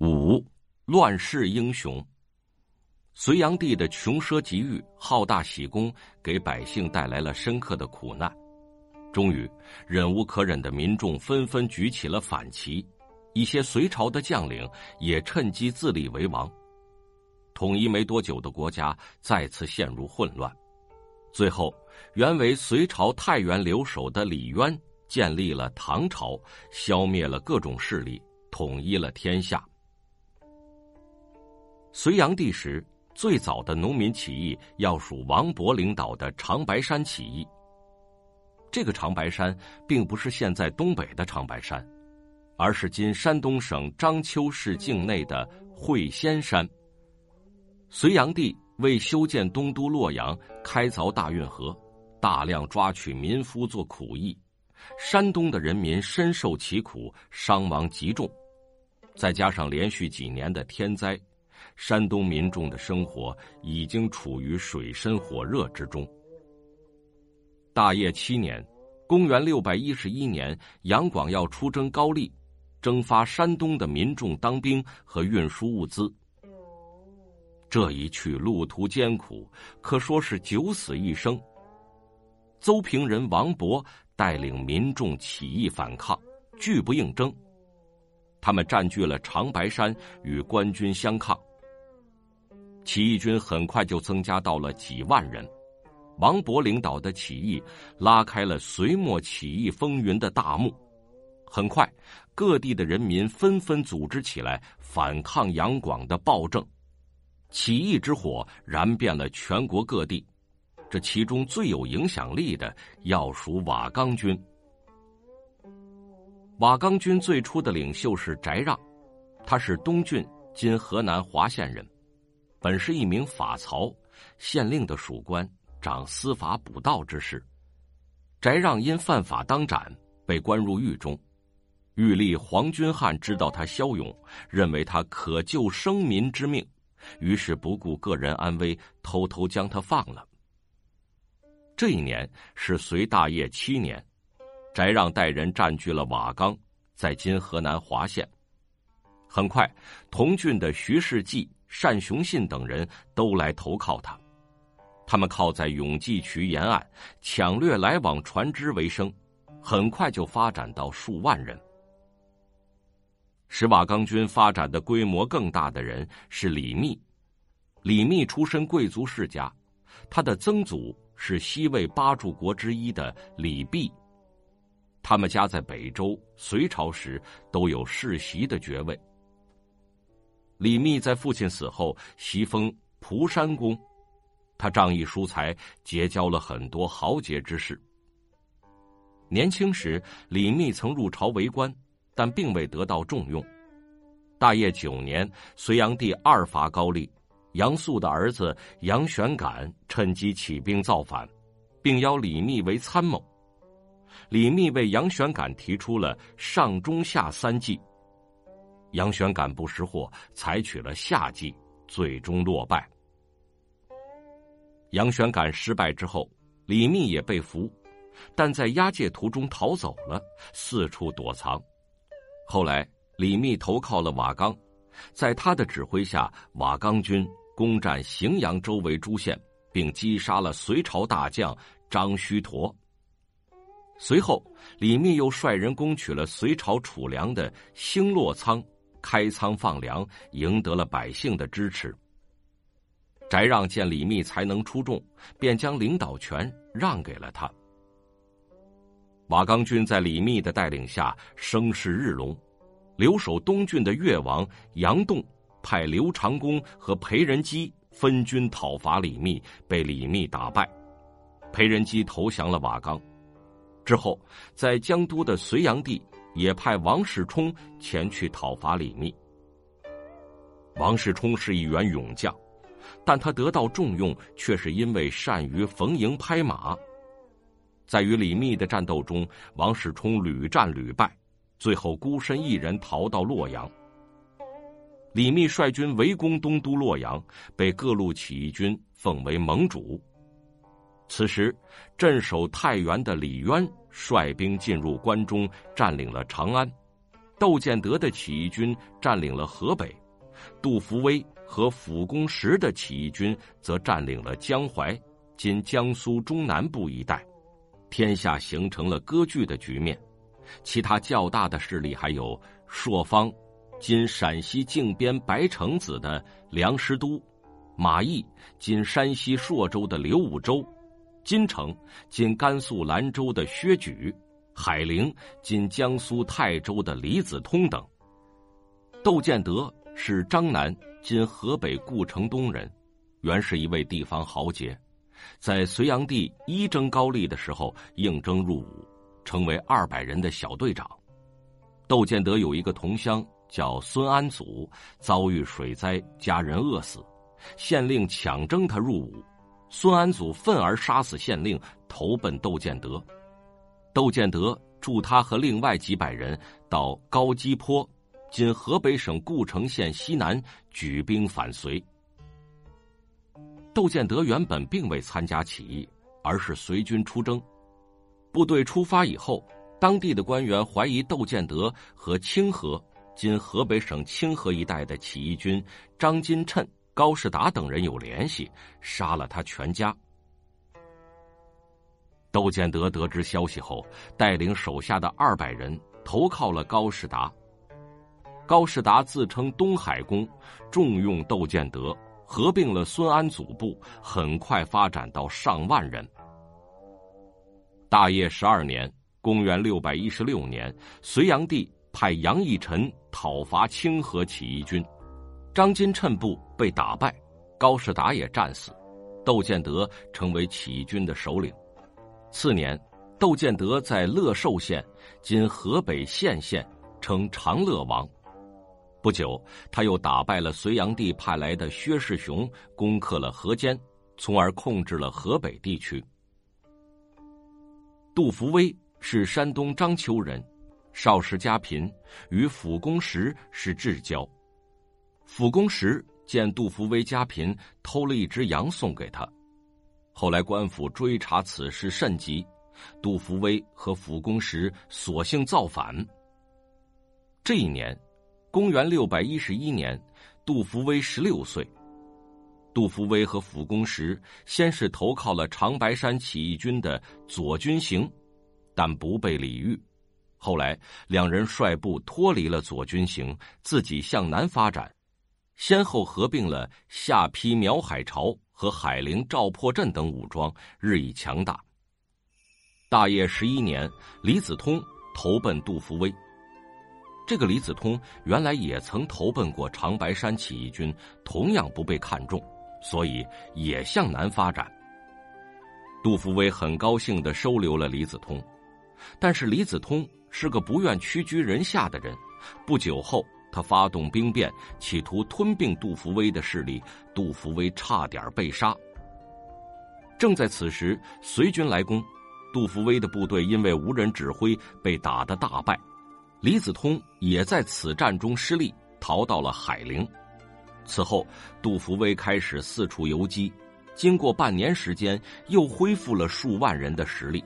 五乱世英雄。隋炀帝的穷奢极欲、好大喜功，给百姓带来了深刻的苦难。终于，忍无可忍的民众纷纷举起了反旗，一些隋朝的将领也趁机自立为王。统一没多久的国家再次陷入混乱。最后，原为隋朝太原留守的李渊建立了唐朝，消灭了各种势力，统一了天下。隋炀帝时，最早的农民起义要数王勃领导的长白山起义。这个长白山并不是现在东北的长白山，而是今山东省章丘市境内的会仙山。隋炀帝为修建东都洛阳、开凿大运河，大量抓取民夫做苦役，山东的人民深受其苦，伤亡极重。再加上连续几年的天灾。山东民众的生活已经处于水深火热之中。大业七年，公元六百一十一年，杨广要出征高丽，征发山东的民众当兵和运输物资。这一去路途艰苦，可说是九死一生。邹平人王勃带领民众起义反抗，拒不应征。他们占据了长白山，与官军相抗。起义军很快就增加到了几万人，王勃领导的起义拉开了隋末起义风云的大幕。很快，各地的人民纷纷组织起来反抗杨广的暴政，起义之火燃遍了全国各地。这其中最有影响力的要数瓦岗军。瓦岗军最初的领袖是翟让，他是东郡（今河南滑县）人。本是一名法曹，县令的属官，掌司法补道之事。翟让因犯法当斩，被关入狱中。狱吏黄君汉知道他骁勇，认为他可救生民之命，于是不顾个人安危，偷偷将他放了。这一年是隋大业七年，翟让带人占据了瓦岗，在今河南滑县。很快，同郡的徐世绩。单雄信等人都来投靠他，他们靠在永济渠沿岸抢掠来往船只为生，很快就发展到数万人。使瓦岗军发展的规模更大的人是李密。李密出身贵族世家，他的曾祖是西魏八柱国之一的李弼。他们家在北周、隋朝时都有世袭的爵位。李密在父亲死后袭封蒲山公，他仗义疏财，结交了很多豪杰之士。年轻时，李密曾入朝为官，但并未得到重用。大业九年，隋炀帝二伐高丽，杨素的儿子杨玄感趁机起兵造反，并邀李密为参谋。李密为杨玄感提出了上中下三计。杨玄感不识货，采取了下计，最终落败。杨玄感失败之后，李密也被俘，但在押解途中逃走了，四处躲藏。后来，李密投靠了瓦岗，在他的指挥下，瓦岗军攻占荥阳周围诸县，并击杀了隋朝大将张须陀。随后，李密又率人攻取了隋朝储粮的兴洛仓。开仓放粮，赢得了百姓的支持。翟让见李密才能出众，便将领导权让给了他。瓦岗军在李密的带领下声势日隆，留守东郡的越王杨栋派刘长恭和裴仁基分军讨伐李密，被李密打败。裴仁基投降了瓦岗。之后，在江都的隋炀帝。也派王世充前去讨伐李密。王世充是一员勇将，但他得到重用却是因为善于逢迎拍马。在与李密的战斗中，王世充屡战屡败，最后孤身一人逃到洛阳。李密率军围攻东都洛阳，被各路起义军奉为盟主。此时，镇守太原的李渊率兵进入关中，占领了长安。窦建德的起义军占领了河北，杜伏威和辅公石的起义军则占领了江淮（今江苏中南部一带），天下形成了割据的局面。其他较大的势力还有朔方（今陕西靖边白城子的梁师都）、马邑（今山西朔州的刘武周）、金城（今甘肃兰州的薛举）。海陵（今江苏泰州的李子通等），窦建德是张南（今河北故城东）人，原是一位地方豪杰，在隋炀帝一征高丽的时候应征入伍，成为二百人的小队长。窦建德有一个同乡叫孙安祖，遭遇水灾，家人饿死，县令强征他入伍，孙安祖愤而杀死县令，投奔窦建德。窦建德助他和另外几百人到高基坡（今河北省故城县西南）举兵反隋。窦建德原本并未参加起义，而是随军出征。部队出发以后，当地的官员怀疑窦建德和清河（今河北省清河一带的起义军）张金趁、高士达等人有联系，杀了他全家。窦建德得知消息后，带领手下的二百人投靠了高士达。高士达自称东海公，重用窦建德，合并了孙安祖部，很快发展到上万人。大业十二年（公元六百一十六年），隋炀帝派杨义臣讨伐清河起义军，张金趁部被打败，高士达也战死，窦建德成为起义军的首领。次年，窦建德在乐寿县（今河北献县）称长乐王。不久，他又打败了隋炀帝派来的薛世雄，攻克了河间，从而控制了河北地区。杜伏威是山东章丘人，少时家贫，与辅公石是至交。辅公石见杜伏威家贫，偷了一只羊送给他。后来官府追查此事甚急，杜伏威和辅公石索性造反。这一年，公元六百一十一年，杜伏威十六岁。杜伏威和辅公石先是投靠了长白山起义军的左军行，但不被礼遇。后来，两人率部脱离了左军行，自己向南发展，先后合并了下邳苗海潮。和海陵赵破镇等武装日益强大。大业十一年，李子通投奔杜伏威。这个李子通原来也曾投奔过长白山起义军，同样不被看重，所以也向南发展。杜伏威很高兴的收留了李子通，但是李子通是个不愿屈居人下的人，不久后。他发动兵变，企图吞并杜伏威的势力，杜伏威差点被杀。正在此时，隋军来攻，杜伏威的部队因为无人指挥，被打得大败。李子通也在此战中失利，逃到了海陵。此后，杜伏威开始四处游击，经过半年时间，又恢复了数万人的实力。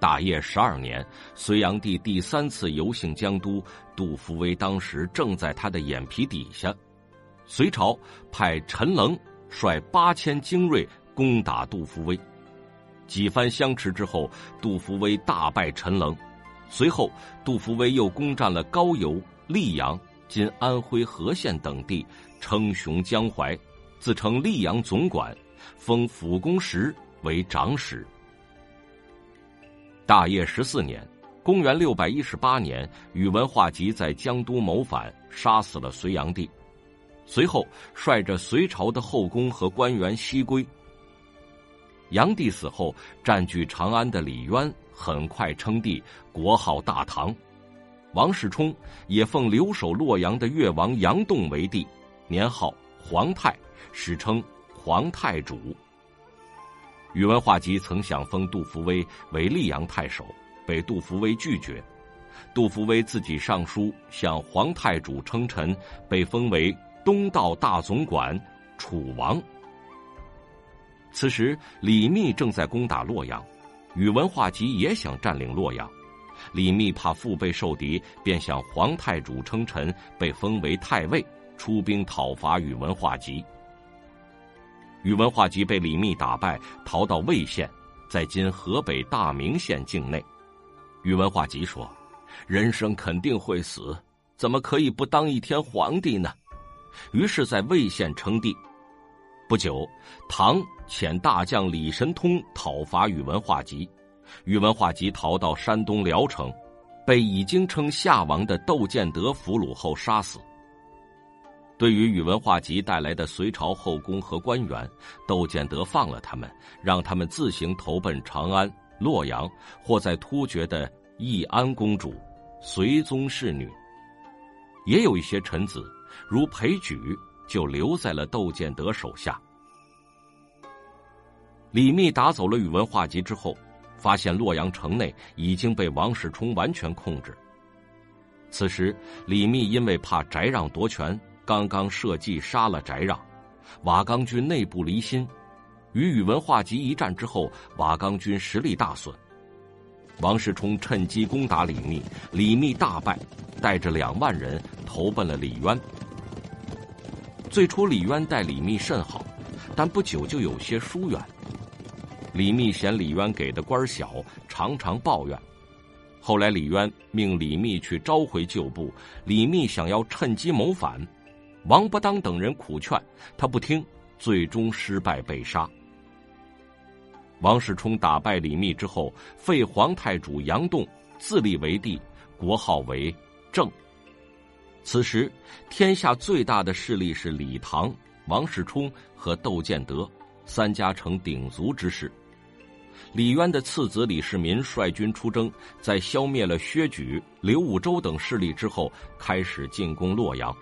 大业十二年，隋炀帝第三次游幸江都，杜伏威当时正在他的眼皮底下。隋朝派陈棱率八千精锐攻打杜伏威，几番相持之后，杜伏威大败陈棱。随后，杜伏威又攻占了高邮、溧阳（今安徽和县）等地，称雄江淮，自称溧阳总管，封辅公石为长史。大业十四年，公元六百一十八年，宇文化及在江都谋反，杀死了隋炀帝。随后，率着隋朝的后宫和官员西归。炀帝死后，占据长安的李渊很快称帝，国号大唐。王世充也奉留守洛阳的越王杨栋为帝，年号皇太，史称皇太主。宇文化及曾想封杜伏威为溧阳太守，被杜伏威拒绝。杜伏威自己上书向皇太主称臣，被封为东道大总管、楚王。此时，李密正在攻打洛阳，宇文化及也想占领洛阳。李密怕腹背受敌，便向皇太主称臣，被封为太尉，出兵讨伐宇文化及。宇文化及被李密打败，逃到魏县，在今河北大名县境内。宇文化及说：“人生肯定会死，怎么可以不当一天皇帝呢？”于是，在魏县称帝。不久，唐遣大将李神通讨伐宇文化及，宇文化及逃到山东聊城，被已经称夏王的窦建德俘虏后杀死。对于宇文化及带来的隋朝后宫和官员，窦建德放了他们，让他们自行投奔长安、洛阳，或在突厥的义安公主、隋宗侍女。也有一些臣子，如裴矩。就留在了窦建德手下。李密打走了宇文化及之后，发现洛阳城内已经被王世充完全控制。此时，李密因为怕翟让夺权，刚刚设计杀了翟让。瓦岗军内部离心，与宇文化及一战之后，瓦岗军实力大损。王世充趁机攻打李密，李密大败，带着两万人投奔了李渊。最初，李渊待李密甚好，但不久就有些疏远。李密嫌李渊给的官小，常常抱怨。后来，李渊命李密去召回旧部，李密想要趁机谋反，王伯当等人苦劝，他不听，最终失败被杀。王世充打败李密之后，废皇太主杨栋，自立为帝，国号为郑。此时，天下最大的势力是李唐、王世充和窦建德三家成鼎足之势。李渊的次子李世民率军出征，在消灭了薛举、刘武周等势力之后，开始进攻洛阳。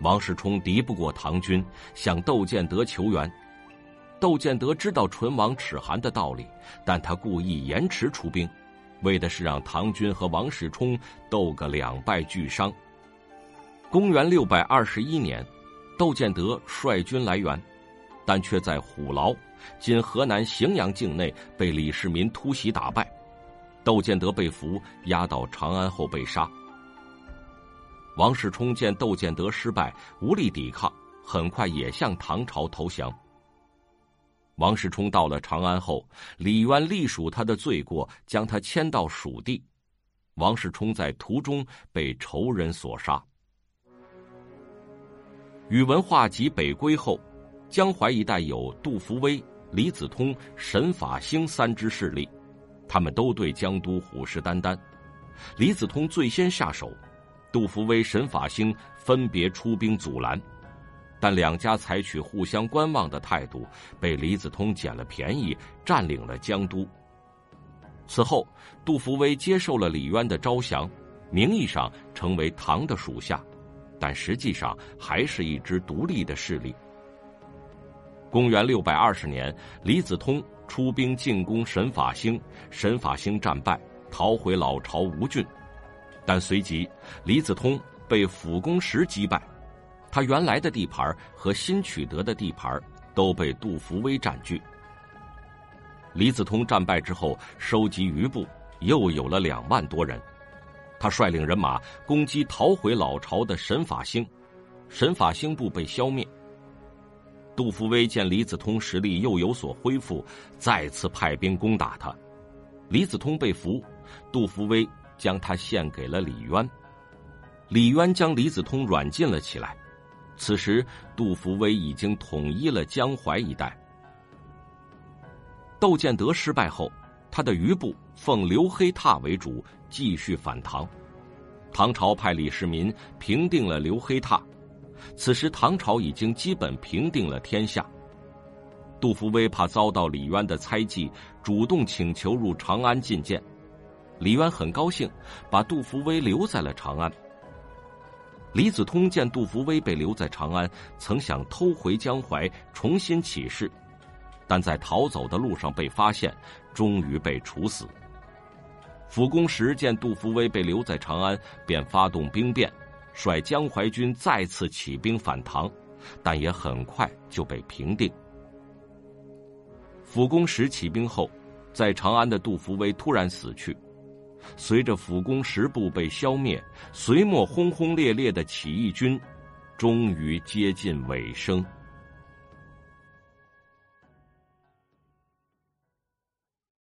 王世充敌不过唐军，向窦建德求援。窦建德知道唇亡齿寒的道理，但他故意延迟出兵，为的是让唐军和王世充斗个两败俱伤。公元六百二十一年，窦建德率军来援，但却在虎牢（今河南荥阳境内）被李世民突袭打败。窦建德被俘，押到长安后被杀。王世充见窦建德失败，无力抵抗，很快也向唐朝投降。王世充到了长安后，李渊隶属他的罪过，将他迁到蜀地。王世充在途中被仇人所杀。宇文化及北归后，江淮一带有杜伏威、李子通、沈法兴三支势力，他们都对江都虎视眈眈。李子通最先下手，杜伏威、沈法兴分别出兵阻拦，但两家采取互相观望的态度，被李子通捡了便宜，占领了江都。此后，杜伏威接受了李渊的招降，名义上成为唐的属下。但实际上还是一支独立的势力。公元六百二十年，李子通出兵进攻沈法兴，沈法兴战败，逃回老巢吴郡。但随即，李子通被辅公石击败，他原来的地盘和新取得的地盘都被杜伏威占据。李子通战败之后，收集余部，又有了两万多人。他率领人马攻击逃回老巢的沈法兴，沈法兴部被消灭。杜伏威见李子通实力又有所恢复，再次派兵攻打他。李子通被俘，杜伏威将他献给了李渊。李渊将李子通软禁了起来。此时，杜伏威已经统一了江淮一带。窦建德失败后，他的余部奉刘黑闼为主。继续反唐，唐朝派李世民平定了刘黑闼。此时唐朝已经基本平定了天下。杜伏威怕遭到李渊的猜忌，主动请求入长安觐见。李渊很高兴，把杜伏威留在了长安。李子通见杜伏威被留在长安，曾想偷回江淮重新起事，但在逃走的路上被发现，终于被处死。辅公石见杜伏威被留在长安，便发动兵变，率江淮军再次起兵反唐，但也很快就被平定。辅公石起兵后，在长安的杜伏威突然死去，随着辅公十部被消灭，隋末轰轰烈烈的起义军终于接近尾声。